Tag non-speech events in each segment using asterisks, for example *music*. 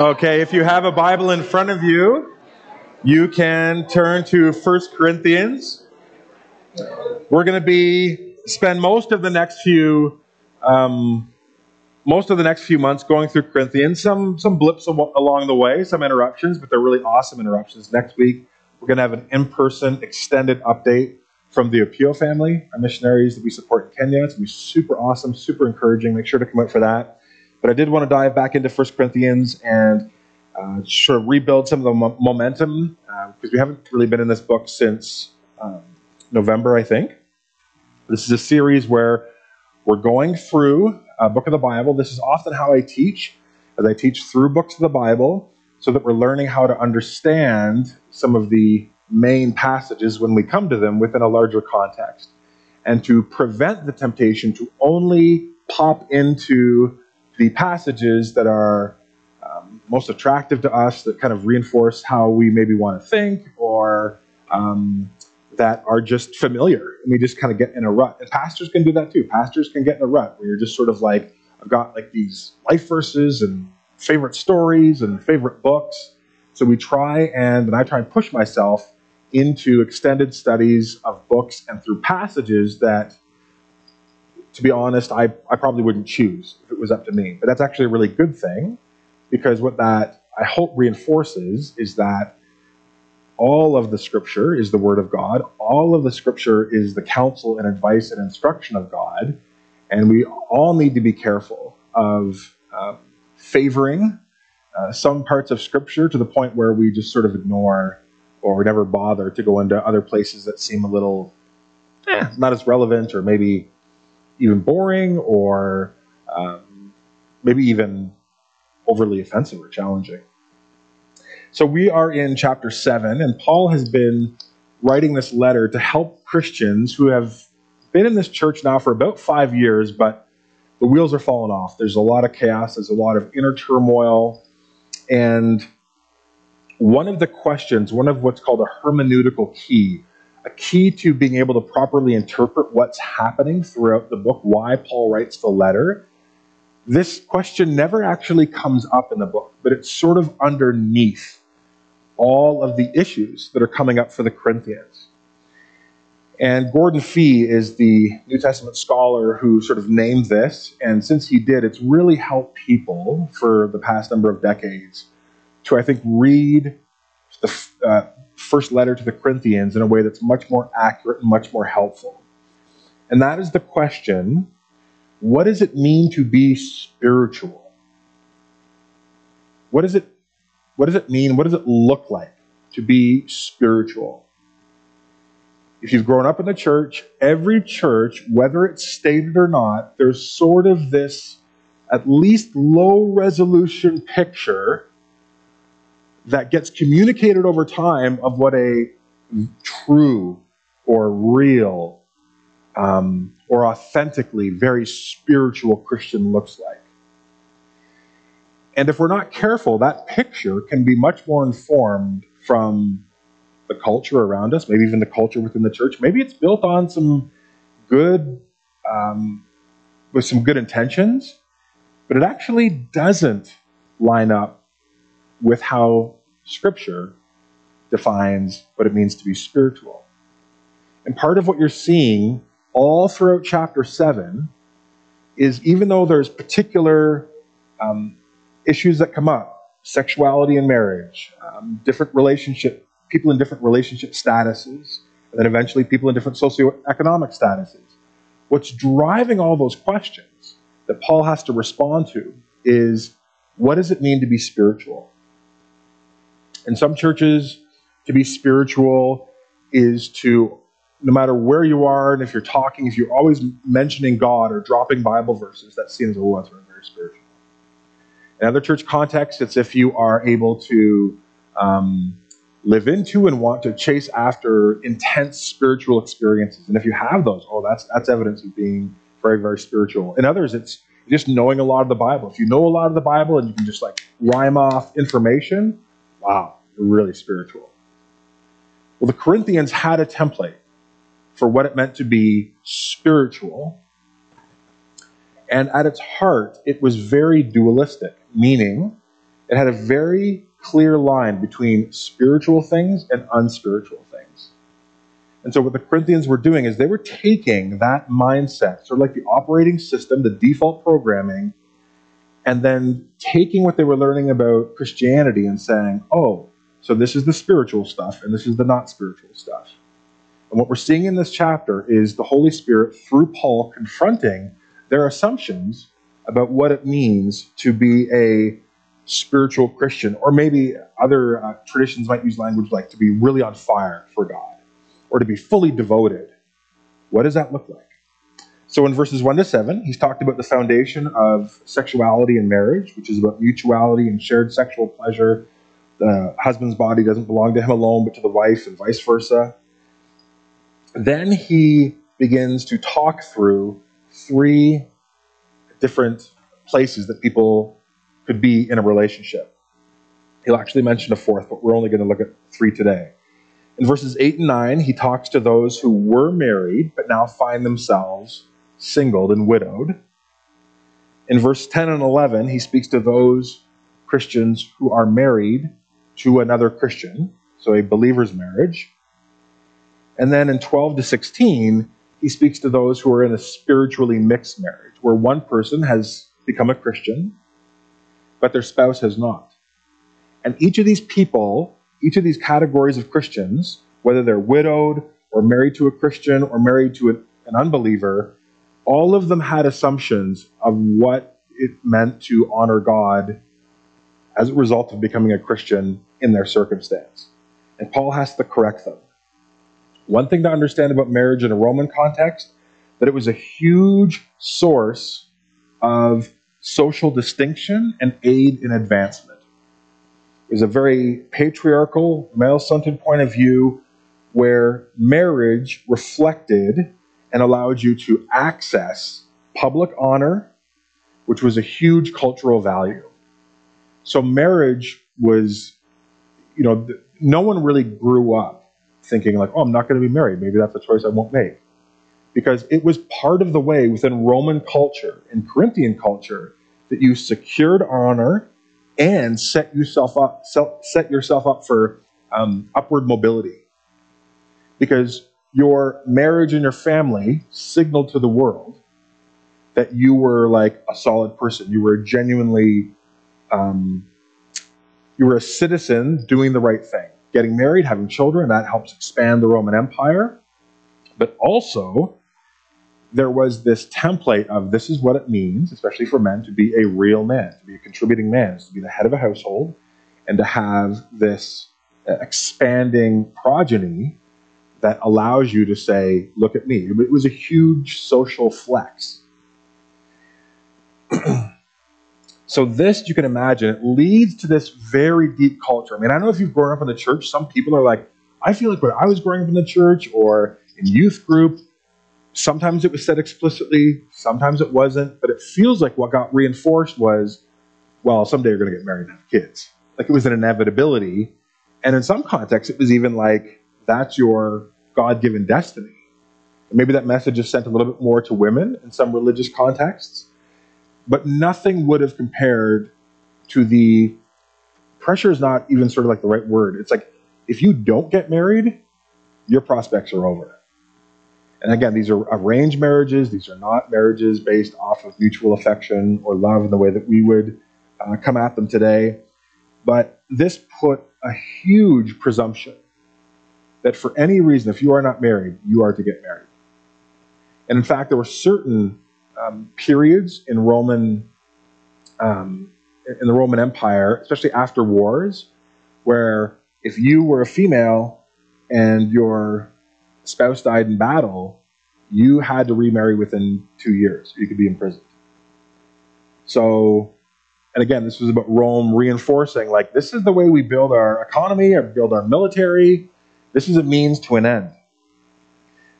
Okay, if you have a Bible in front of you, you can turn to 1 Corinthians. We're going to be spend most of the next few um, most of the next few months going through Corinthians. Some some blips along the way, some interruptions, but they're really awesome interruptions. Next week, we're going to have an in-person extended update from the Opio family, our missionaries that we support in Kenya. It's going to be super awesome, super encouraging. Make sure to come out for that. But I did want to dive back into 1 Corinthians and uh, sort of rebuild some of the mo- momentum because uh, we haven't really been in this book since um, November, I think. This is a series where we're going through a book of the Bible. This is often how I teach, as I teach through books of the Bible, so that we're learning how to understand some of the main passages when we come to them within a larger context, and to prevent the temptation to only pop into the passages that are um, most attractive to us, that kind of reinforce how we maybe want to think, or um, that are just familiar, and we just kind of get in a rut. And pastors can do that too. Pastors can get in a rut where you're just sort of like, I've got like these life verses and favorite stories and favorite books. So we try and, and I try and push myself into extended studies of books and through passages that, to be honest, I, I probably wouldn't choose if it was up to me. But that's actually a really good thing because what that I hope reinforces is that all of the scripture is the word of God, all of the scripture is the counsel and advice and instruction of God, and we all need to be careful of uh, favoring uh, some parts of scripture to the point where we just sort of ignore or never bother to go into other places that seem a little eh, not as relevant or maybe even boring or um, maybe even overly offensive or challenging. So we are in chapter 7, and Paul has been writing this letter to help Christians who have been in this church now for about five years, but the wheels are falling off. There's a lot of chaos, there's a lot of inner turmoil, and one of the questions, one of what's called a hermeneutical key, a key to being able to properly interpret what's happening throughout the book, why Paul writes the letter. This question never actually comes up in the book, but it's sort of underneath all of the issues that are coming up for the Corinthians. And Gordon Fee is the New Testament scholar who sort of named this. And since he did, it's really helped people for the past number of decades to, I think, read the uh, first letter to the Corinthians in a way that's much more accurate and much more helpful. And that is the question what does it mean to be spiritual? What does it, what does it mean? What does it look like to be spiritual? If you've grown up in the church, every church, whether it's stated or not, there's sort of this at least low resolution picture that gets communicated over time of what a true or real um, or authentically very spiritual Christian looks like. And if we're not careful, that picture can be much more informed from the culture around us, maybe even the culture within the church. Maybe it's built on some good, um, with some good intentions, but it actually doesn't line up with how Scripture defines what it means to be spiritual. And part of what you're seeing all throughout chapter 7 is even though there's particular um, issues that come up sexuality and marriage, um, different relationship, people in different relationship statuses, and then eventually people in different socioeconomic statuses. What's driving all those questions that Paul has to respond to is what does it mean to be spiritual? In some churches, to be spiritual is to, no matter where you are, and if you're talking, if you're always mentioning God or dropping Bible verses, that's seen as, oh, very spiritual. In other church contexts, it's if you are able to um, live into and want to chase after intense spiritual experiences. And if you have those, oh, that's, that's evidence of being very, very spiritual. In others, it's just knowing a lot of the Bible. If you know a lot of the Bible and you can just like rhyme off information, wow, really spiritual. Well, the Corinthians had a template for what it meant to be spiritual. And at its heart, it was very dualistic, meaning it had a very clear line between spiritual things and unspiritual things. And so, what the Corinthians were doing is they were taking that mindset, sort of like the operating system, the default programming, and then taking what they were learning about Christianity and saying, oh, so this is the spiritual stuff and this is the not spiritual stuff. And what we're seeing in this chapter is the Holy Spirit, through Paul, confronting their assumptions about what it means to be a spiritual Christian, or maybe other uh, traditions might use language like to be really on fire for God, or to be fully devoted. What does that look like? So in verses 1 to 7, he's talked about the foundation of sexuality and marriage, which is about mutuality and shared sexual pleasure. The husband's body doesn't belong to him alone, but to the wife, and vice versa. Then he begins to talk through three different places that people could be in a relationship. He'll actually mention a fourth, but we're only going to look at three today. In verses 8 and 9, he talks to those who were married but now find themselves singled and widowed. In verse 10 and 11, he speaks to those Christians who are married to another Christian, so a believer's marriage. And then in 12 to 16, he speaks to those who are in a spiritually mixed marriage, where one person has become a Christian, but their spouse has not. And each of these people, each of these categories of Christians, whether they're widowed or married to a Christian or married to an, unbeliever, all of them had assumptions of what it meant to honor God as a result of becoming a Christian in their circumstance. And Paul has to correct them. One thing to understand about marriage in a Roman context, that it was a huge source of social distinction and aid in advancement. It was a very patriarchal, male centered point of view where marriage reflected and allowed you to access public honor, which was a huge cultural value. So marriage was, you know, no one really grew up thinking like, oh, I'm not going to be married. Maybe that's a choice I won't make. Because it was part of the way within Roman culture and Corinthian culture that you secured honor and set yourself up, set yourself up for um, upward mobility. Because your marriage and your family signaled to the world that you were like a solid person. You were genuinely, um, you were a citizen doing the right thing getting married, having children, that helps expand the Roman Empire. But also, there was this template of this is what it means, especially for men, to be a real man, to be a contributing man, to be the head of a household, and to have this uh, expanding progeny that allows you to say, look at me. It was a huge social flex. *clears throat* So this, you can imagine, leads to this very deep culture. I mean, I don't know if you've grown up in the church. Some people are like, I feel like when I was growing up in the church or in youth group, sometimes it was said explicitly, sometimes it wasn't, but it feels like what got reinforced was, well, someday you're going to get married and have kids. Like it was an inevitability. And in some contexts, it was even like, that's your God given destiny. And maybe that message is sent a little bit more to women in some religious contexts but nothing would have compared to the pressure is not even sort of like the right word. It's like if you don't get married, your prospects are over. And again, these are arranged marriages. These are not marriages based off of mutual affection or love in the way that we would uh, come at them today. But this put a huge presumption that for any reason, if you are not married, you are to get married. And in fact, there were certain um, periods in Roman um, in the Roman Empire, especially after wars, where if you were a female and your spouse died in battle, you had to remarry within two years. You could be imprisoned. So, and again, this was about Rome reinforcing like this is the way we build our economy or build our military. This is a means to an end.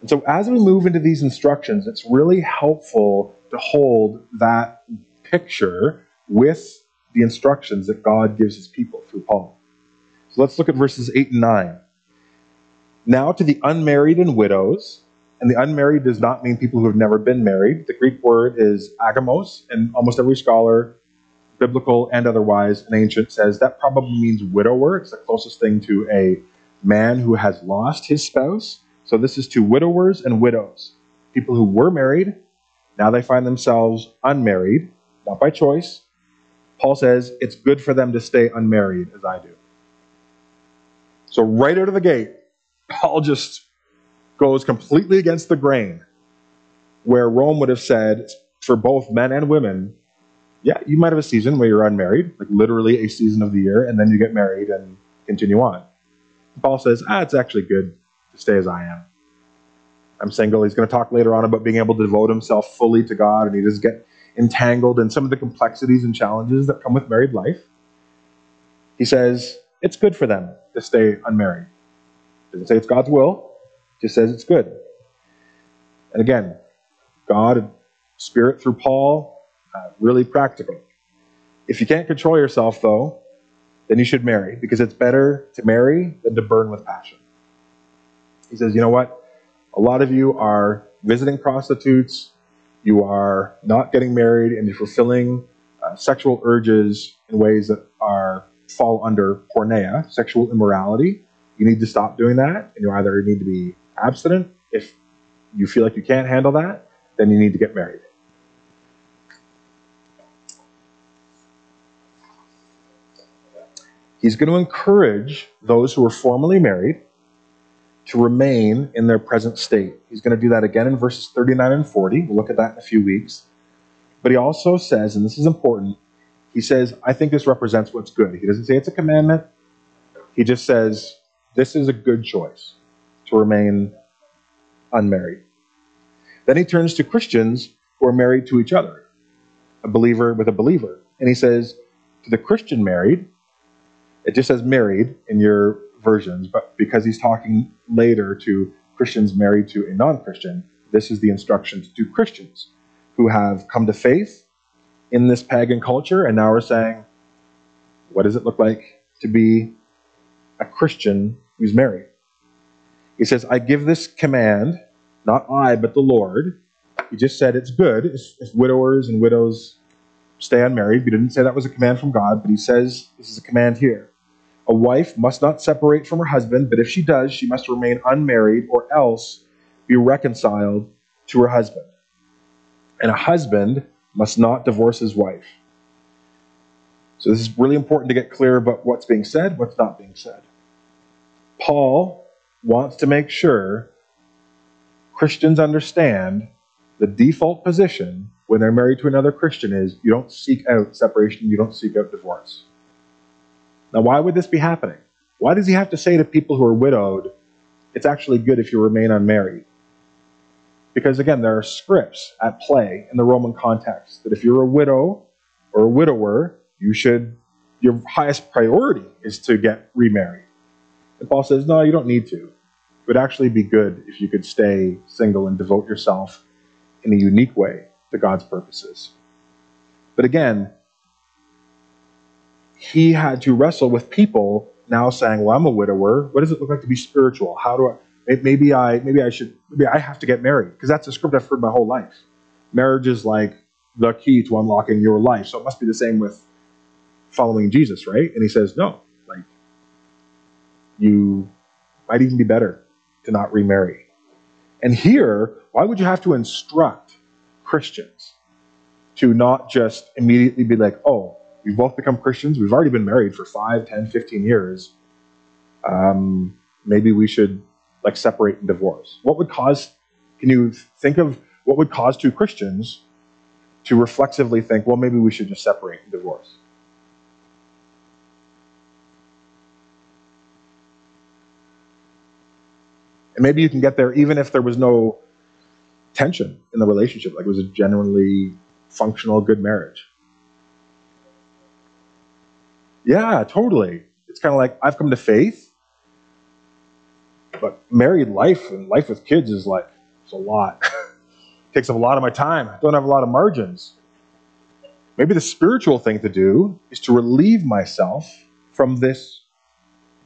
And so as we move into these instructions, it's really helpful to hold that picture with the instructions that God gives his people through Paul. So let's look at verses 8 and 9. Now to the unmarried and widows, And the unmarried does not mean people who have never been married. The Greek word is agamos, and almost every scholar, biblical and otherwise, and ancient, says that probably means widower. It's the closest thing to a man who has lost his spouse. So this is to widowers and widows, people who were married, now they find themselves unmarried, not by choice. Paul says it's good for them to stay unmarried, as I do. So, right out of the gate, Paul just goes completely against the grain, where Rome would have said for both men and women, yeah, you might have a season where you're unmarried, like literally a season of the year, and then you get married and continue on. Paul says, ah, it's actually good stay as I am. I'm single. He's going to talk later on about being able to devote himself fully to God, and he doesn't get entangled in some of the complexities and challenges that come with married life. He says it's good for them to stay unmarried. Doesn't say it's God's will, just says it's good. And again, God, Spirit through Paul, uh, really practical. If you can't control yourself, though, then you should marry because it's better to marry than to burn with passion. He says, you know what? A lot of you are visiting prostitutes, you are not getting married, and you're fulfilling uh, sexual urges in ways that are fall under porneia, sexual immorality. You need to stop doing that, and you either need to be abstinent if you feel like you can't handle that, then you need to get married. He's going to encourage those who are formerly married to remain in their present state. He's going to do that again in verses 39 and 40. We'll look at that in a few weeks. But he also says, and this is important, he says, I think this represents what's good. He doesn't say it's a commandment. He just says, this is a good choice to remain unmarried. Then he turns to Christians who are married to each other, a believer with a believer. And he says, to the Christian married, it just says married in your versions, but because he's talking later to Christians married to a non Christian, this is the instructions to Christians who have come to faith in this pagan culture and now are saying, what does it look like to be a Christian who's married? He says, I give this command, not I, but the Lord. He just said it's good if, if widowers and widows stay unmarried. He didn't say that was a command from God, but he says this is a command here. A wife must not separate from her husband, but if she does, she must remain unmarried or else be reconciled to her husband. And a husband must not divorce his wife. So this is really important to get clear about what's being said, what's not being said. Paul wants to make sure Christians understand the default position when they're married to another Christian is you don't seek out separation, you don't seek out divorce. Now, why would this be happening? Why does he have to say to people who are widowed, it's actually good if you remain unmarried? Because again, there are scripts at play in the Roman context that if you're a widow or a widower, you should, your highest priority is to get remarried. And Paul says, no, you don't need to. It would actually be good if you could stay single and devote yourself in a unique way to God's purposes. But again, he had to wrestle with people now saying, "Well, I'm a widower. What does it look like to be spiritual? How do I? Maybe I maybe I should maybe I have to get married because that's a script I've heard my whole life. Marriage is like the key to unlocking your life. So it must be the same with following Jesus, right? And he says, no, like you might even be better to not remarry. And here, why would you have to instruct Christians to not just immediately be like, oh, We've both become Christians. We've already been married for 5, 10, 15 years. Um, maybe we should like separate and divorce. What would cause, can you think of what would cause two Christians to reflexively think, well, maybe we should just separate and divorce? And maybe you can get there even if there was no tension in the relationship, like it was a genuinely functional, good marriage. Yeah, totally. It's kind of like I've come to faith, but married life and life with kids is like, it's a lot. it *laughs* takes up a lot of my time. I don't have a lot of margins. Maybe the spiritual thing to do is to relieve myself from this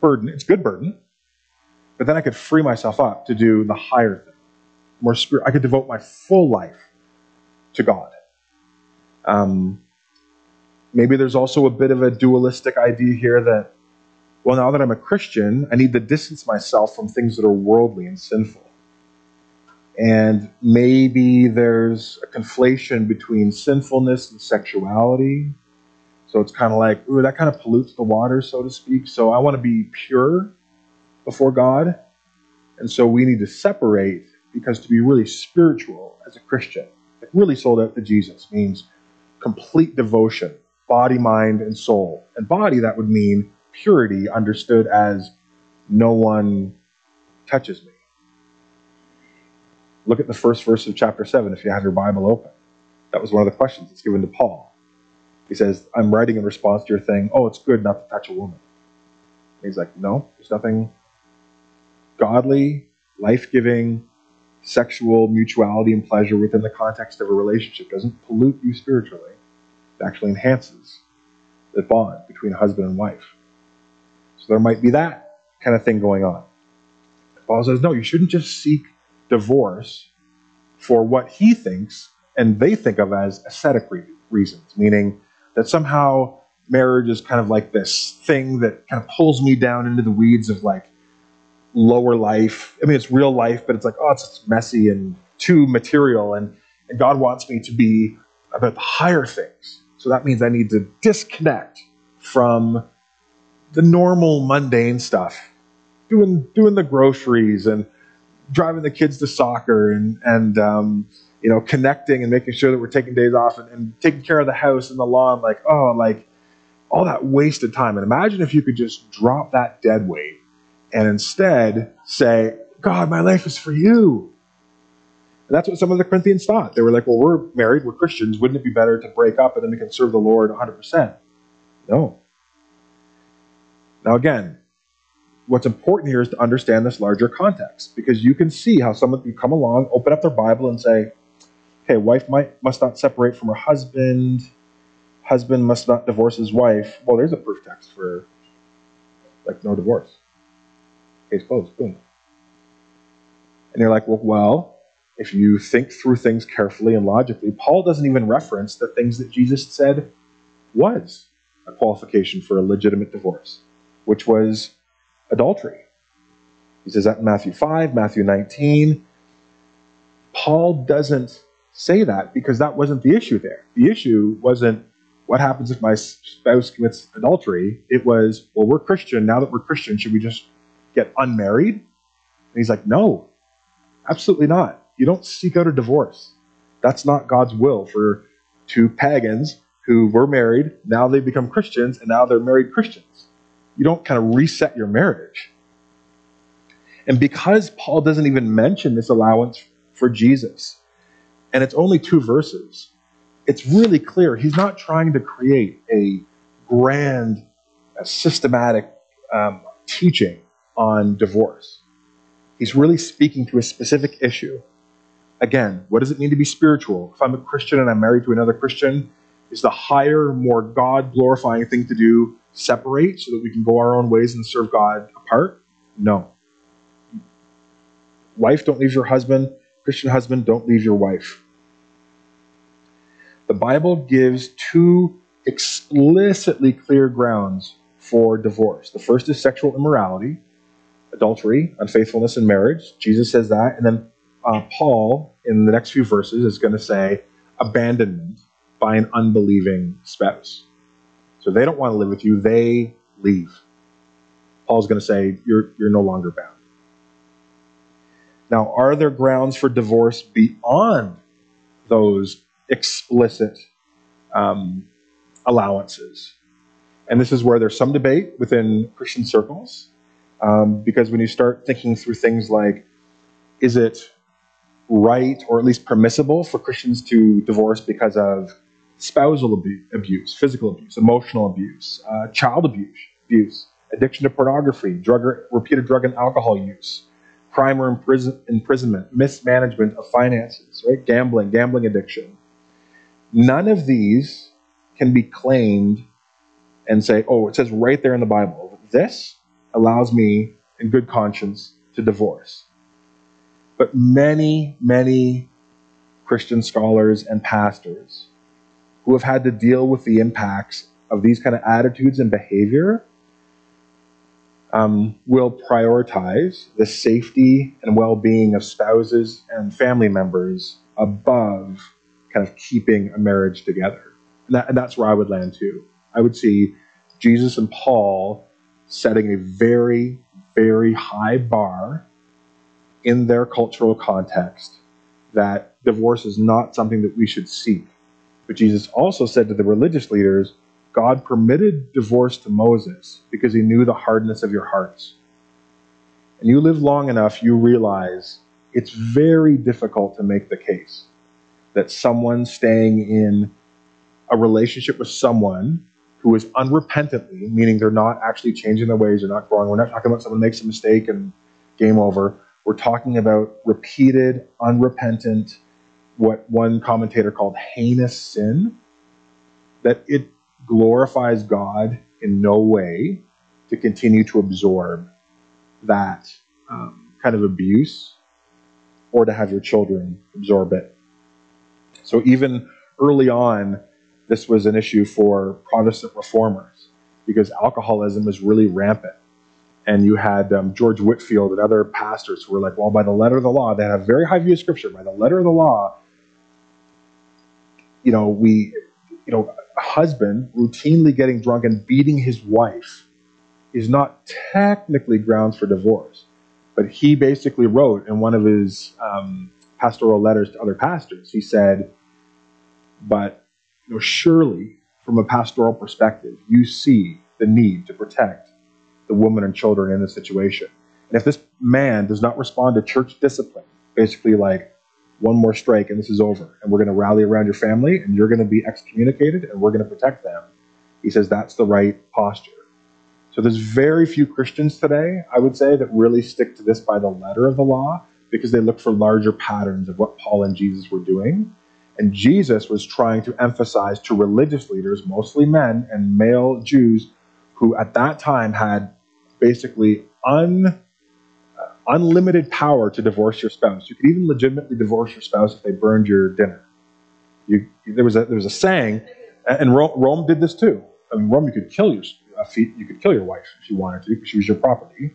burden. It's good burden, but then I could free myself up to do the higher thing, more spirit. I could devote my full life to God. Um, maybe there's also a bit of a dualistic idea here that, well, now that I'm a Christian, I need to distance myself from things that are worldly and sinful. And maybe there's a conflation between sinfulness and sexuality. So it's kind of like, ooh, that kind of pollutes the water, so to speak. So I want to be pure before God. And so we need to separate because to be really spiritual as a Christian, like really sold out to Jesus, means complete devotion, body, mind, and soul. And body, that would mean purity, understood as no one touches me. Look at the first verse of chapter 7 if you have your Bible open. That was one of the questions that's given to Paul. He says, I'm writing in response to your thing, oh, it's good not to touch a woman. And he's like, no, there's nothing godly, life giving, sexual mutuality and pleasure within the context of a relationship doesn't pollute you spiritually. Actually enhances the bond between a husband and wife. So there might be that kind of thing going on. Paul says, no, you shouldn't just seek divorce for what he thinks and they think of as ascetic reasons, meaning that somehow marriage is kind of like this thing that kind of pulls me down into the weeds of like lower life. I mean, it's real life, but it's like, oh, it's messy and too material. And, and God wants me to be about the higher things. So that means I need to disconnect from the normal mundane stuff, doing doing the groceries and driving the kids to soccer and and um, you know connecting and making sure that we're taking days off and, and taking care of the house and the lawn. Like oh, like all that wasted time. And imagine if you could just drop that dead weight and instead say, God, my life is for you. And that's what some of the Corinthians thought. They were like, well, we're married, we're Christians. Wouldn't it be better to break up and then we can serve the Lord 100%? No. Now, again, what's important here is to understand this larger context because you can see how someone can come along, open up their Bible, and say, okay, wife might, must not separate from her husband, husband must not divorce his wife. Well, there's a proof text for like no divorce. Case closed. Boom. And you're like, well, well, if you think through things carefully and logically, Paul doesn't even reference the things that Jesus said was a qualification for a legitimate divorce, which was adultery. He says that in Matthew 5, Matthew 19. Paul doesn't say that because that wasn't the issue there. The issue wasn't what happens if my spouse commits adultery. It was, well, we're Christian. Now that we're Christian, should we just get unmarried? And he's like, no, absolutely not. You don't seek out a divorce. That's not God's will for two pagans who were married. Now they become Christians, and now they're married Christians. You don't kind of reset your marriage. And because Paul doesn't even mention this allowance for Jesus, and it's only two verses, it's really clear he's not trying to create a grand, a systematic um, teaching on divorce. He's really speaking to a specific issue. Again, what does it mean to be spiritual? If I'm a Christian and I'm married to another Christian, is the higher, more God glorifying thing to do separate so that we can go our own ways and serve God apart? No. Wife, don't leave your husband. Christian husband, don't leave your wife. The Bible gives two explicitly clear grounds for divorce. The first is sexual immorality, adultery, unfaithfulness in marriage. Jesus says that. And then uh, Paul, in the next few verses, is going to say abandonment by an unbelieving spouse. So they don't want to live with you, they leave. Paul's going to say, you're, you're no longer bound. Now, are there grounds for divorce beyond those explicit um, allowances? And this is where there's some debate within Christian circles. Um, because when you start thinking through things like, is it right or at least permissible for Christians to divorce because of spousal abuse, physical abuse, emotional abuse, uh, child abuse, abuse, addiction to pornography, drug or, repeated drug and alcohol use, crime or imprison, imprisonment, mismanagement of finances, right? Gambling, gambling addiction. None of these can be claimed and say, oh, it says right there in the Bible, this allows me, in good conscience, to divorce. But many, many Christian scholars and pastors who have had to deal with the impacts of these kind of attitudes and behavior um, will prioritize the safety and well being of spouses and family members above kind of keeping a marriage together. And, that, and that's where I would land too. I would see Jesus and Paul setting a very, very high bar in their cultural context that divorce is not something that we should seek. But Jesus also said to the religious leaders, God permitted divorce to Moses because he knew the hardness of your hearts. And you live long enough, you realize it's very difficult to make the case that someone staying in a relationship with someone who is unrepentantly, meaning they're not actually changing their ways, they're not growing. We're not talking about someone makes a mistake and game over. We're talking about repeated, unrepentant, what one commentator called heinous sin, that it glorifies God in no way to continue to absorb that um, kind of abuse or to have your children absorb it. So even early on, this was an issue for Protestant reformers because alcoholism was really rampant. And you had um, George Whitefield and other pastors who were like, well, by the letter of the law, they had a very high view of Scripture. By the letter of the law, you know, we, you know, a husband routinely getting drunk and beating his wife is not technically grounds for divorce. But he basically wrote in one of his um, pastoral letters to other pastors, he said, but you know, surely from a pastoral perspective, you see the need to protect the woman and children in this situation. And if this man does not respond to church discipline, basically like one more strike and this is over, and we're going to rally around your family and you're going to be excommunicated and we're going to protect them, he says that's the right posture. So there's very few Christians today, I would say, that really stick to this by the letter of the law because they look for larger patterns of what Paul and Jesus were doing. And Jesus was trying to emphasize to religious leaders, mostly men and male Jews, who at that time had basically un unlimited power to divorce your spouse. You could even legitimately divorce your spouse if they burned your dinner. You, there was a there was a saying, and Rome, Rome did this too. I mean, Rome, you could kill your uh, you could kill your wife if you wanted to, because she was your property.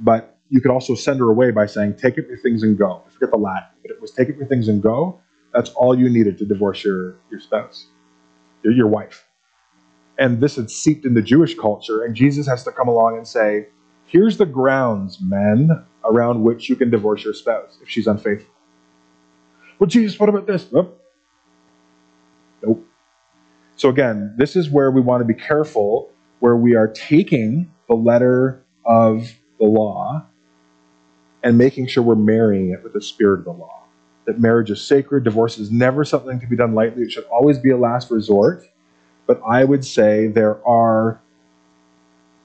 But you could also send her away by saying, "Take up your things and go." I forget the Latin, but it was "Take up your things and go." That's all you needed to divorce your your spouse, your, your wife. And this had seeped into Jewish culture, and Jesus has to come along and say, Here's the grounds, men, around which you can divorce your spouse if she's unfaithful. Well, Jesus, what about this? Nope. Nope. So, again, this is where we want to be careful, where we are taking the letter of the law and making sure we're marrying it with the spirit of the law. That marriage is sacred, divorce is never something to be done lightly, it should always be a last resort. But I would say there are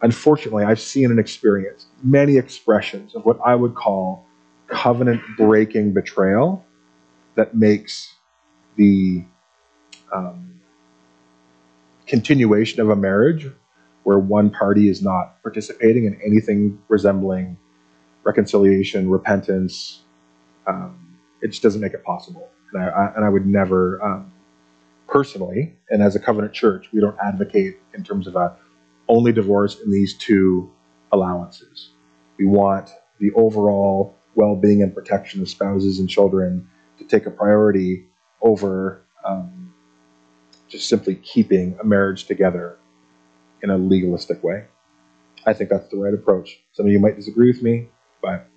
unfortunately, I've seen and experienced many expressions of what I would call covenant breaking betrayal that makes the um, continuation of a marriage where one party is not participating in anything resembling reconciliation, repentance. Um, it just doesn't make it possible. And I, I and I would never, um, personally, and as a covenant church, we don't advocate in terms of a only divorce in these two allowances. We want the overall well being and protection of spouses and children to take a priority over um, just simply keeping a marriage together in a legalistic way. I think that's the right approach. Some of you might disagree with me, but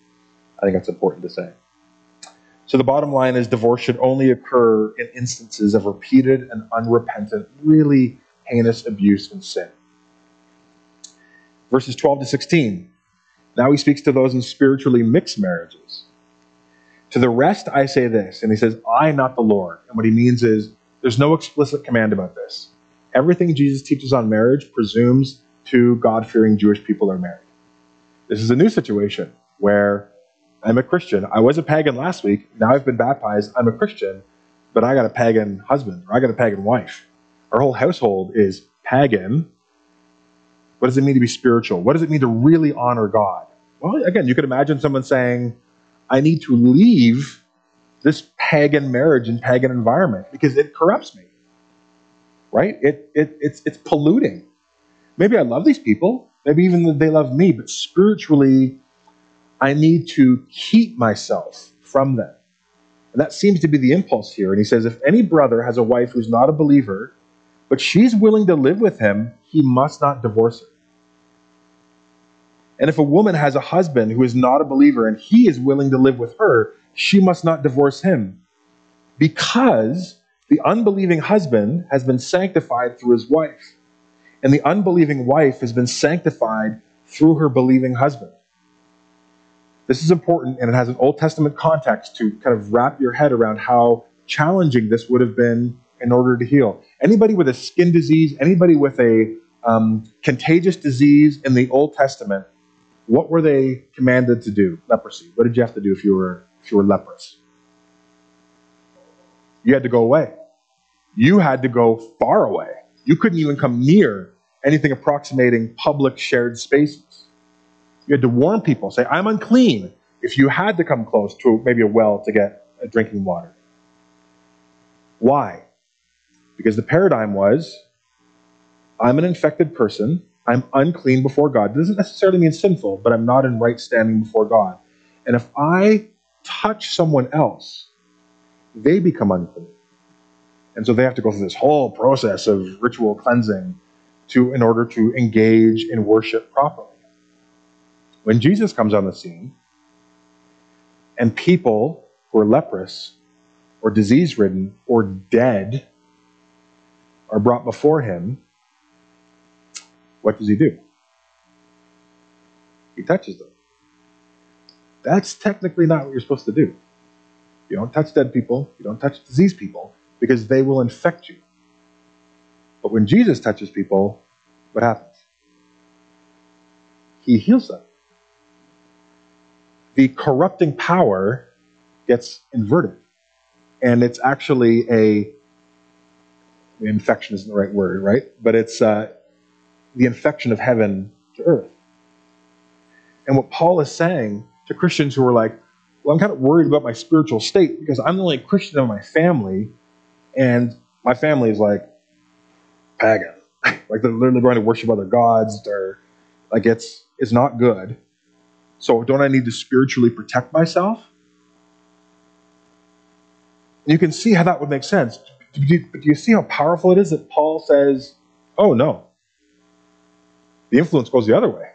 I think that's important to say. So the bottom line is divorce should only occur in instances of repeated and unrepentant, really heinous abuse and sin verses 12 to 16. Now he speaks to those in spiritually mixed marriages. To the rest I say this, and he says, I, not the Lord. And what he means is there's no explicit command about this. Everything Jesus teaches on marriage presumes two God fearing Jewish people are married. This is a new situation where I'm a Christian. I was a pagan last week. Now I've been baptized. I'm a Christian, but I got a pagan husband or I got a pagan wife. Our whole household is pagan what does it mean to be spiritual? What does it mean to really honor God? Well, again, you could imagine someone saying, I need to leave this pagan marriage and pagan environment because it corrupts me. Right? It, it, it's, it's polluting. Maybe I love these people. Maybe even they love me, but spiritually, I need to keep myself from them. And that seems to be the impulse here. And he says, if any brother has a wife who's not a believer, but she's willing to live with him, he must not divorce her. And if a woman has a husband who is not a believer and he is willing to live with her, she must not divorce him. Because the unbelieving husband has been sanctified through his wife, and the unbelieving wife has been sanctified through her believing husband. This is important, and it has an Old Testament context to kind of wrap your head around how challenging this would have been in order to heal. Anybody with a skin disease, anybody with a um, contagious disease in the Old Testament, what were they commanded to do? Leprosy. What did you have to do if you were if you were leprous? You had to go away. You had to go far away. You couldn't even come near anything approximating public shared spaces. You had to warn people, say, I'm unclean, if you had to come close to maybe a well to get drinking water. Why? Because the paradigm was I'm an infected person, I'm unclean before God. It doesn't necessarily mean sinful, but I'm not in right standing before God. And if I touch someone else, they become unclean. And so they have to go through this whole process of ritual cleansing to in order to engage in worship properly. When Jesus comes on the scene, and people who are leprous or disease ridden or dead are brought before him, what does he do? He touches them. That's technically not what you're supposed to do. You don't touch dead people, you don't touch diseased people, because they will infect you. But when Jesus touches people, what happens? He heals them the corrupting power gets inverted. And it's actually a infection isn't the right word, right? But it's uh, the infection of heaven to earth. And what Paul is saying to Christians who are like, well, I'm kind of worried about my spiritual state because I'm the only Christian in my family, and my family is like pagan. *laughs* like they're literally going to worship other gods. They're like it's it's not good. So don't I need to spiritually protect myself? You can see how that would make sense. But do you see how powerful it is that Paul says, oh no, the influence goes the other way?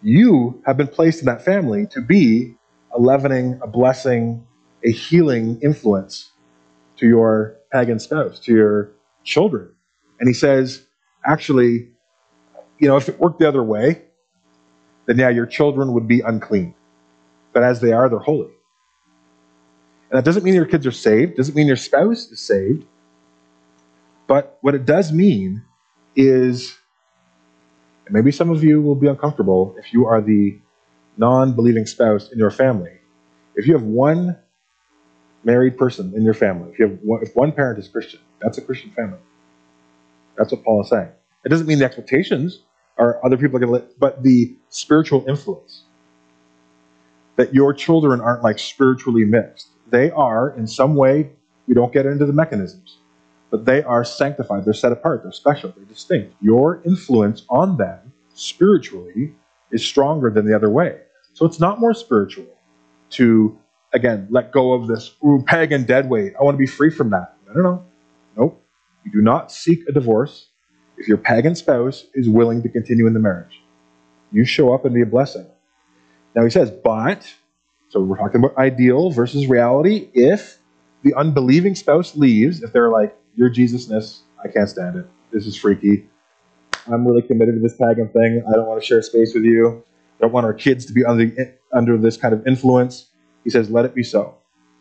You have been placed in that family to be a leavening, a blessing, a healing influence to your pagan spouse, to your children. And he says, actually, you know, if it worked the other way, then yeah, your children would be unclean. But as they are, they're holy. And that doesn't mean your kids are saved, doesn't mean your spouse is saved. But what it does mean is, maybe some of you will be uncomfortable if you are the non believing spouse in your family. If you have one married person in your family, if, you have one, if one parent is Christian, that's a Christian family. That's what Paul is saying. It doesn't mean the expectations are other people are going to live, but the spiritual influence. That your children aren't like spiritually mixed. They are, in some way, we don't get into the mechanisms, but they are sanctified. They're set apart. They're special. They're distinct. Your influence on them spiritually is stronger than the other way. So it's not more spiritual to, again, let go of this ooh, pagan dead weight. I want to be free from that. I don't know. Nope. You do not seek a divorce if your pagan spouse is willing to continue in the marriage. You show up and be a blessing. Now he says, but, so we're talking about ideal versus reality. If the unbelieving spouse leaves, if they're like, you're Jesusness, I can't stand it. This is freaky. I'm really committed to this pagan thing. I don't want to share space with you. I don't want our kids to be under, under this kind of influence. He says, let it be so.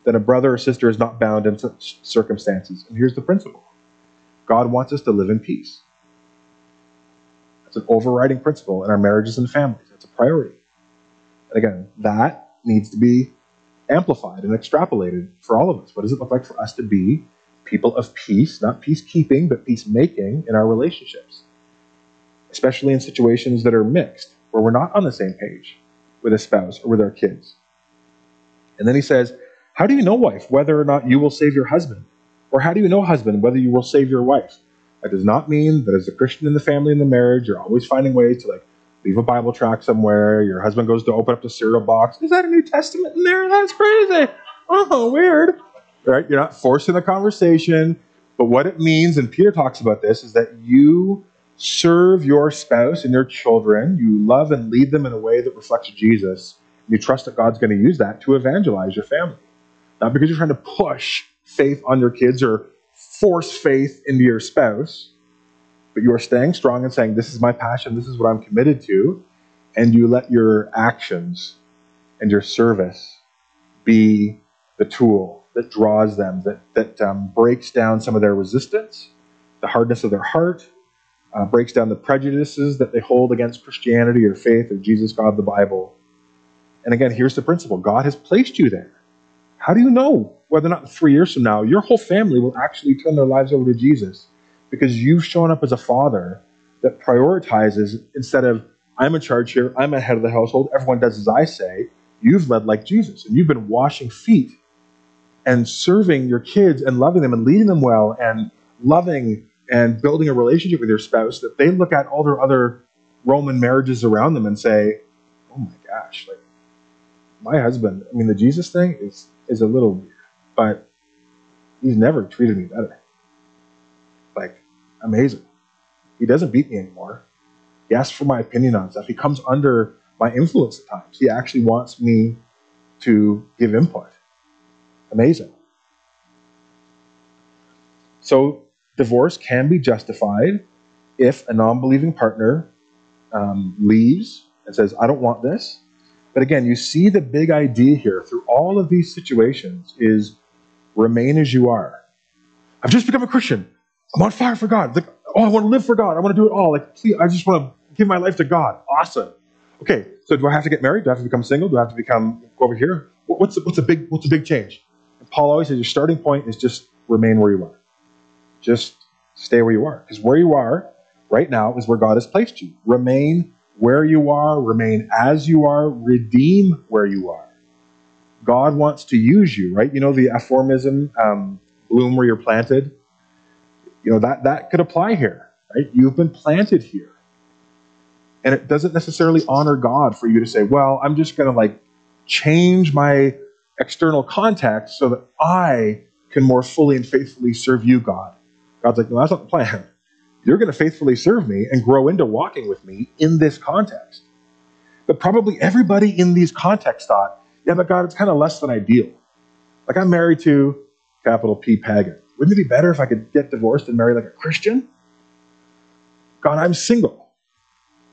Then a brother or sister is not bound in such circumstances. And here's the principle God wants us to live in peace. It's an overriding principle in our marriages and families. It's a priority. And again, that needs to be amplified and extrapolated for all of us. What does it look like for us to be people of peace, not peacekeeping, but peacemaking in our relationships? Especially in situations that are mixed, where we're not on the same page. with a spouse or with our kids. And then he says, How do you know, wife, whether or not you will save your husband? Or how do you know, husband, whether you will save your wife? That does not mean that as a Christian in the family and the marriage, you're always finding ways to like leave a Bible tract somewhere. Your husband goes to open up the cereal box. Is that a New Testament in there? That's crazy. Oh, weird. Right? You're not forcing the conversation. But what it means, and Peter talks about this, is that you serve your spouse and your children. You love and lead them in a way that reflects Jesus. You trust that God's going to use that to evangelize your family. Not because you're trying to push faith on your kids or force faith into your spouse, but you are staying strong and saying, This is my passion, this is what I'm committed to. And you let your actions and your service be the tool that draws them, that, that um, breaks down some of their resistance, the hardness of their heart, uh, breaks down the prejudices that they hold against Christianity or faith or Jesus, God, the Bible. And again, here's the principle God has placed you there. How do you know whether or not three years from now your whole family will actually turn their lives over to Jesus? Because you've shown up as a father that prioritizes instead of, I'm in charge here, I'm ahead of the household, everyone does as I say, you've led like Jesus. And you've been washing feet and serving your kids and loving them and leading them well and loving and building a relationship with your spouse that they look at all their other Roman marriages around them and say, "Oh my gosh, like my husband. I mean, the Jesus thing is is a little weird, but he's never treated me better. Like amazing. He doesn't beat me anymore. He asks for my opinion on stuff. He comes under my influence at times. He actually wants me to give input. Amazing. So divorce can be justified if a non believing partner um, leaves and says, I don't want this. But again, you see the big idea here through all of these situations is remain as you are. I've just become a Christian. I'm on fire for God. Like, oh, I want to live for God. I want to do it all. Like, please, I just want to give my life to God. Awesome. Okay, so do I have to get married? Do I have to become single? Do I have to become go over here? What's the, what's a big what's a big change? And Paul always says your starting point is just remain where you are. Just stay where you are. Because where you are right now is where God has placed you. Remain where you are, remain as you are, redeem where you are. God wants to use you, right? You know the aphorism, um, bloom where you're planted? You know, that, that could apply here, right? You've been planted here. And it doesn't necessarily honor God for you to say, well, I'm just going to like change my external context so that I can more fully and faithfully serve you, God. God's like, no, that's not the plan. You're going to faithfully serve me and grow into walking with me in this context. But probably everybody in these contexts thought, yeah, but God, it's kind of less than ideal. Like I'm married to capital P pagan. Wouldn't it be better if I could get divorced and marry like a Christian? God, I'm single.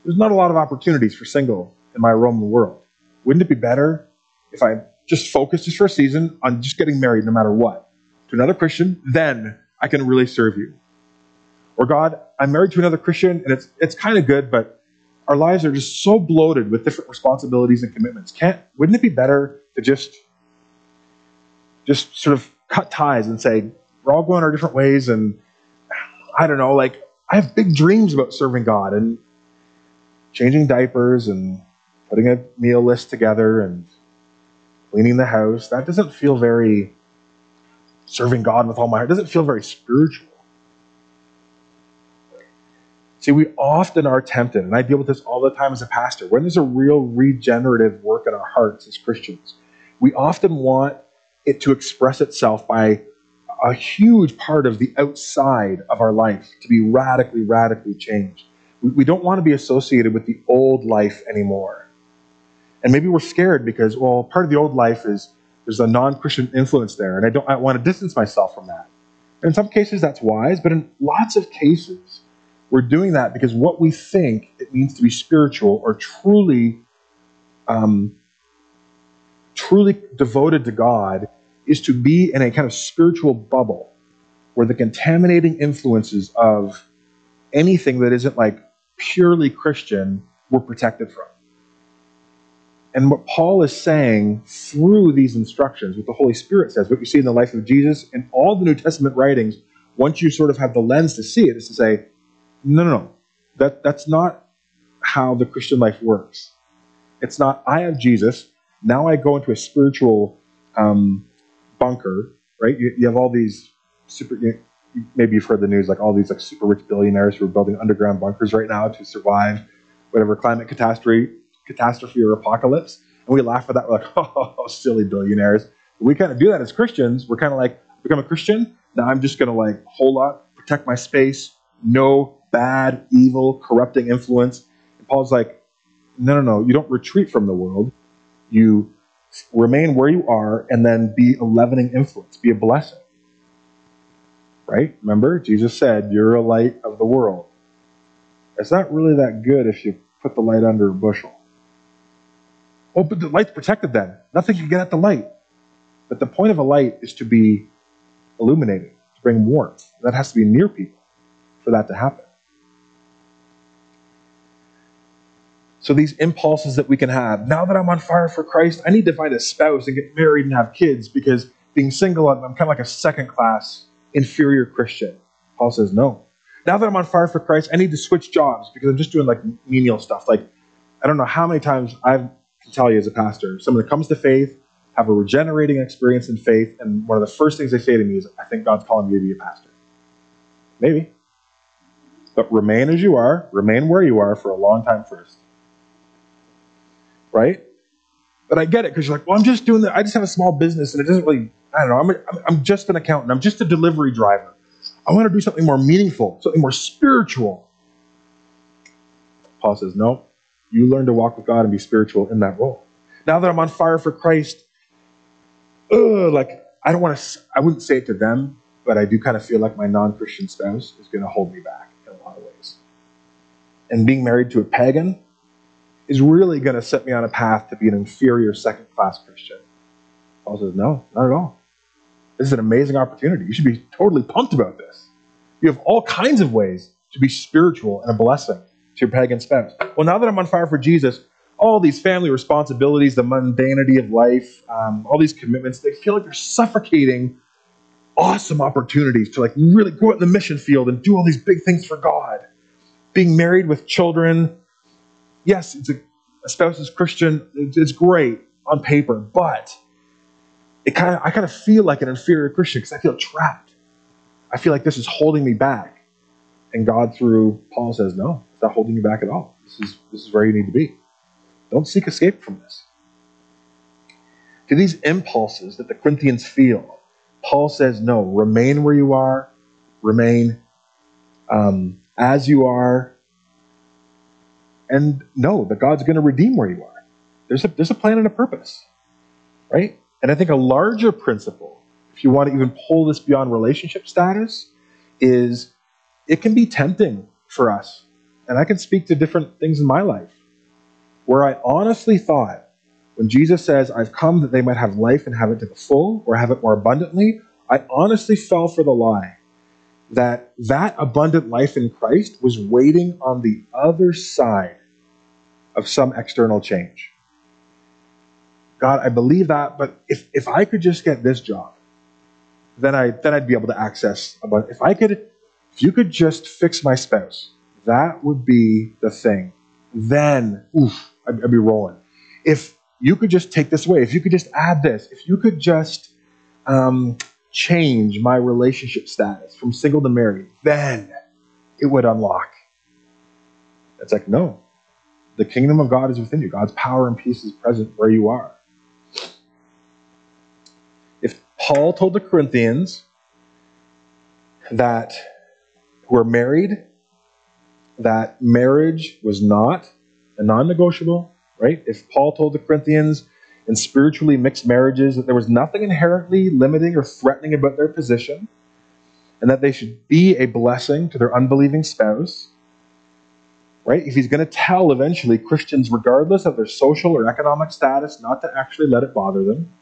There's not a lot of opportunities for single in my Roman world. Wouldn't it be better if I just focused just for a season on just getting married no matter what to another Christian? Then I can really serve you. Or God, I'm married to another Christian and it's it's kind of good, but our lives are just so bloated with different responsibilities and commitments. Can't wouldn't it be better to just just sort of cut ties and say, we're all going our different ways and I don't know, like I have big dreams about serving God and changing diapers and putting a meal list together and cleaning the house. That doesn't feel very serving God with all my heart. Doesn't feel very spiritual. See, we often are tempted, and I deal with this all the time as a pastor, when there's a real regenerative work in our hearts as Christians, we often want it to express itself by a huge part of the outside of our life to be radically, radically changed. We don't want to be associated with the old life anymore. And maybe we're scared because, well, part of the old life is there's a non-Christian influence there, and I don't I want to distance myself from that. And in some cases, that's wise, but in lots of cases, we're doing that because what we think it means to be spiritual or truly, um, truly devoted to God is to be in a kind of spiritual bubble where the contaminating influences of anything that isn't like purely Christian we're protected from. And what Paul is saying through these instructions, what the Holy Spirit says, what you see in the life of Jesus and all the New Testament writings, once you sort of have the lens to see it, is to say, no, no, no. That, that's not how the Christian life works. It's not, I have Jesus. Now I go into a spiritual um, bunker, right? You, you, have all these super, you, maybe you've heard the news, like all these like super rich billionaires who are building underground bunkers right now to survive whatever climate catastrophe, catastrophe or apocalypse. And we laugh at that. We're like, *laughs* oh, silly billionaires. We kind of do that as Christians. We're kind of like, become a Christian. Now I'm just going to like hold up, protect my space, no bad, evil, corrupting influence. And Paul's like, no, no, no. You don't retreat from the world. You remain where you are and then be a leavening influence, be a blessing. Right? Remember, Jesus said, You're a light of the world. It's not really that good if you put the light under a bushel. Oh, but the light's protected then. Nothing can get at the light. But the point of a light is to be illuminated, to bring warmth. That has to be near people for that to happen. So these impulses that we can have, now that I'm on fire for Christ, I need to find a spouse and get married and have kids because being single, I'm kind of like a second class, inferior Christian. Paul says, no. Now that I'm on fire for Christ, I need to switch jobs because I'm just doing like menial stuff. Like, I don't know how many times I can tell you as a pastor, someone that comes to faith, have a regenerating experience in faith, and one of the first things they say to me is, I think God's calling me to be a pastor. Maybe. But remain as you are, remain where you are for a long time first right? But I get it because you're like, well, I'm just doing that. I just have a small business and it doesn't really, I don't know, I'm, a, I'm just an accountant. I'm just a delivery driver. I want to do something more meaningful, something more spiritual. Paul says, no, you learn to walk with God and be spiritual in that role. Now that I'm on fire for Christ, ugh, like, I don't want to, I wouldn't say it to them, but I do kind of feel like my non Christian spouse is going to hold me back in a lot of ways. And being married to a pagan, is really going to set me on a path to be an inferior second class Christian. Paul says, No, not at all. This is an amazing opportunity. You should be totally pumped about this. You have all kinds of ways to be spiritual and a blessing to your pagan spouse. Well, now that I'm on fire for Jesus, all these family responsibilities, the mundanity of life, um, all these commitments, they feel like they're suffocating awesome opportunities to like really go out in the mission field and do all these big things for God. Being married with children, yes, it's a, a spouse is Christian. It's great on paper, but it kind of I kind of feel like an inferior Christian because I feel trapped. I feel like this is holding me back. And God, through Paul, says, "No, it's not holding you back at all. This is this is where you need to be. Don't seek escape from this." To these impulses that the Corinthians feel, Paul says, "No, remain where you are. Remain um, as you are and know that God's going to redeem where you are. There's a, there's a plan and a purpose, right? And I think a larger principle, if you want to even pull this beyond relationship status, is it can be tempting for us. And I can speak to different things in my life where I honestly thought when Jesus says, I've come that they might have life and have it to the full or have it more abundantly, I honestly fell for the lie that that abundant life in Christ was waiting on the other side of some external change. God, I believe that, but if, if I could just get this job, then I then I'd be able to access abundant. If I could, if you could just fix my spouse, that would be the thing. Then, oof, I'd, I'd be rolling. If you could just take this away, if you could just add this, if you could just um, change my relationship status from single to married, then it would unlock. It's like, no. The kingdom of God is within you. God's power and peace is present where you are. If Paul told the Corinthians that who are married, that marriage was not a non negotiable, right? If Paul told the Corinthians in spiritually mixed marriages that there was nothing inherently limiting or threatening about their position, and that they should be a blessing to their unbelieving spouse. Right? If he's going to tell eventually Christians, regardless of their social or economic status, not to actually let it bother them,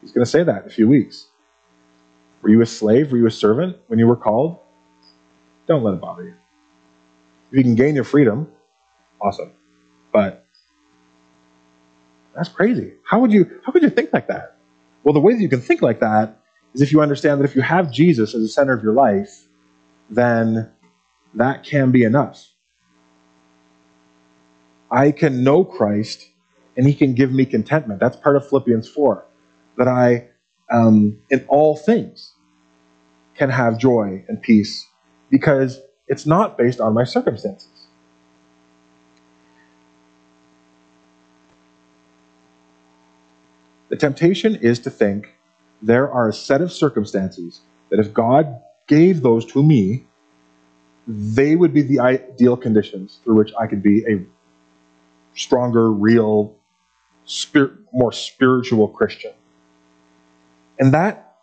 he's going to say that in a few weeks. Were you a slave? Were you a servant when you were called? Don't let it bother you. If you can gain your freedom, awesome. But that's crazy. How would you how could you think like that? Well, the way that you can think like that is if you understand that if you have Jesus as the center of your life, then that can be enough. I can know Christ and he can give me contentment. That's part of Philippians 4. That I, um, in all things, can have joy and peace because it's not based on my circumstances. The temptation is to think there are a set of circumstances that if God gave those to me, they would be the ideal conditions through which I could be a stronger, real, spirit, more spiritual Christian. And that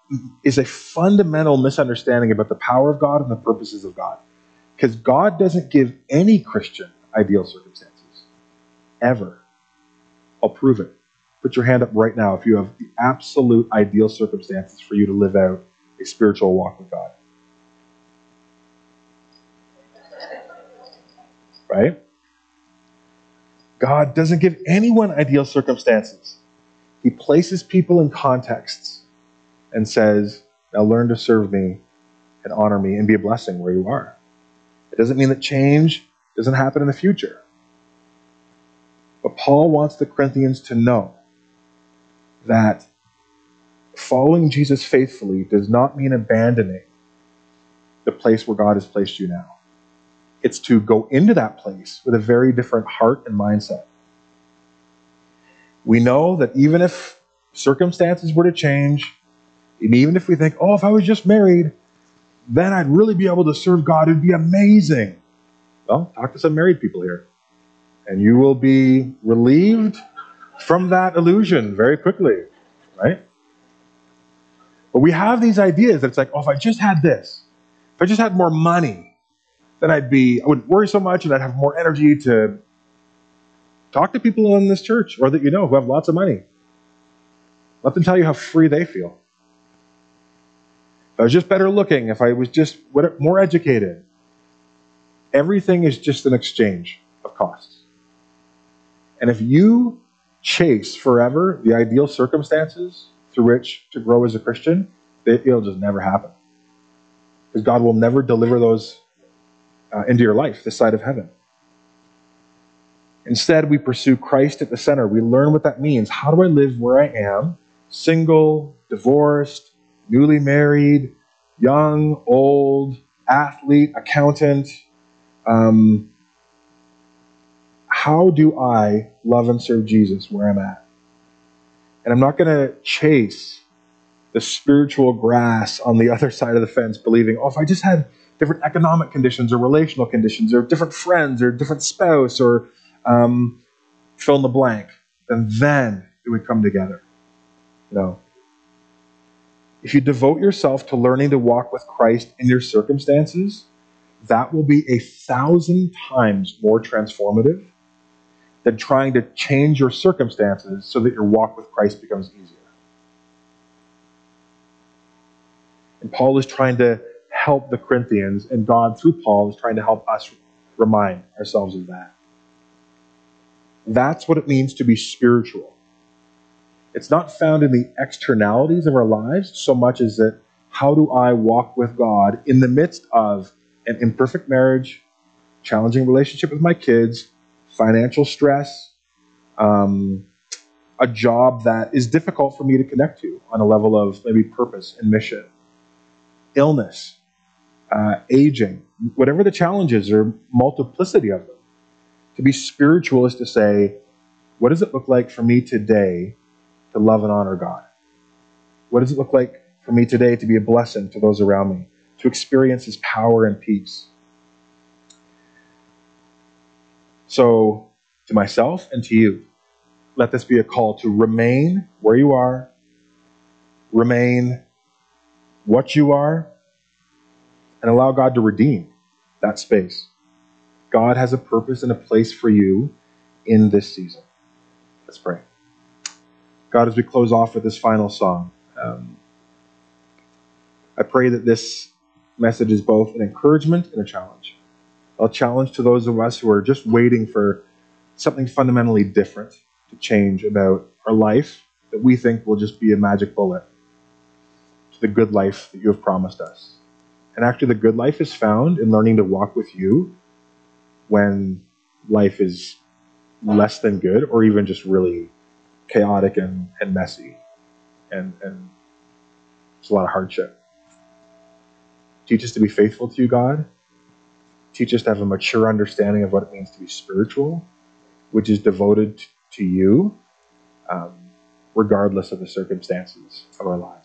is a fundamental misunderstanding about the power of God and the purposes of God. Because God doesn't give any Christian ideal circumstances. Ever. I'll prove it. Put your hand up right now if you have the absolute ideal circumstances for you to live out a spiritual walk with God. Right? God doesn't give anyone ideal circumstances. He places people in contexts and says, Now learn to serve me and honor me and be a blessing where you are. It doesn't mean that change doesn't happen in the future. But Paul wants the Corinthians to know that following Jesus faithfully does not mean abandoning the place where God has placed you now. It's to go into that place with a very different heart and mindset. We know that even if circumstances were to change, and even if we think, oh, if I was just married, then I'd really be able to serve God. It'd be amazing. Well, talk to some married people here. And you will be relieved from that illusion very quickly, right? But we have these ideas that it's like, oh, if I just had this, if I just had more money, then I'd be, I wouldn't worry so much and I'd have more energy to talk to people in this church or that you know who have lots of money. Let them tell you how free they feel. If I was just better looking, if I was just more educated, everything is just an exchange of costs. And if you chase forever the ideal circumstances through which to grow as a Christian, it'll just never happen. Because God will never deliver those uh, into your life this side of heaven. Instead, we pursue Christ at the center. We learn what that means. How do I live where I am? Single, divorced, newly married, young, old, athlete, accountant. Um, how do I love and serve Jesus where I'm at? And I'm not going to chase the spiritual grass on the other side of the fence, believing, oh, if I just had different economic conditions or relational conditions or different friends or different spouse or um, fill in the blank, then then it would come together. No. If you devote yourself to learning to walk with Christ in your circumstances, that will be a thousand times more transformative than trying to change your circumstances so that your walk with Christ becomes easier. And Paul is trying to help the Corinthians, and God, through Paul, is trying to help us remind ourselves of that. That's what it means to be spiritual. It's not found in the externalities of our lives so much as that how do I walk with God in the midst of an imperfect marriage, challenging relationship with my kids, financial stress, um, a job that is difficult for me to connect to on a level of maybe purpose and mission, illness, uh, aging, whatever the challenges or multiplicity of them. To be spiritual is to say, what does it look like for me today to love and honor God? What does it look like for me today to be a blessing to those around me, to experience His power and peace? So, to myself and to you, let this be a call to remain where you are, remain what you are, and allow God to redeem that space. God has a purpose and a place for you in this season. Let's pray. God, as we close off with this final song, um, I pray that this message is both an encouragement and a challenge. A challenge to those of us who are just waiting for something fundamentally different to change about our life that we think will just be a magic bullet to the good life that you have promised us. And actually, the good life is found in learning to walk with you when life is less than good or even just really chaotic and, and messy and, and there's a lot of hardship. Teach us to be faithful to you, God. Teach us to have a mature understanding of what it means to be spiritual, which is devoted to you, um, regardless of the circumstances of our lives.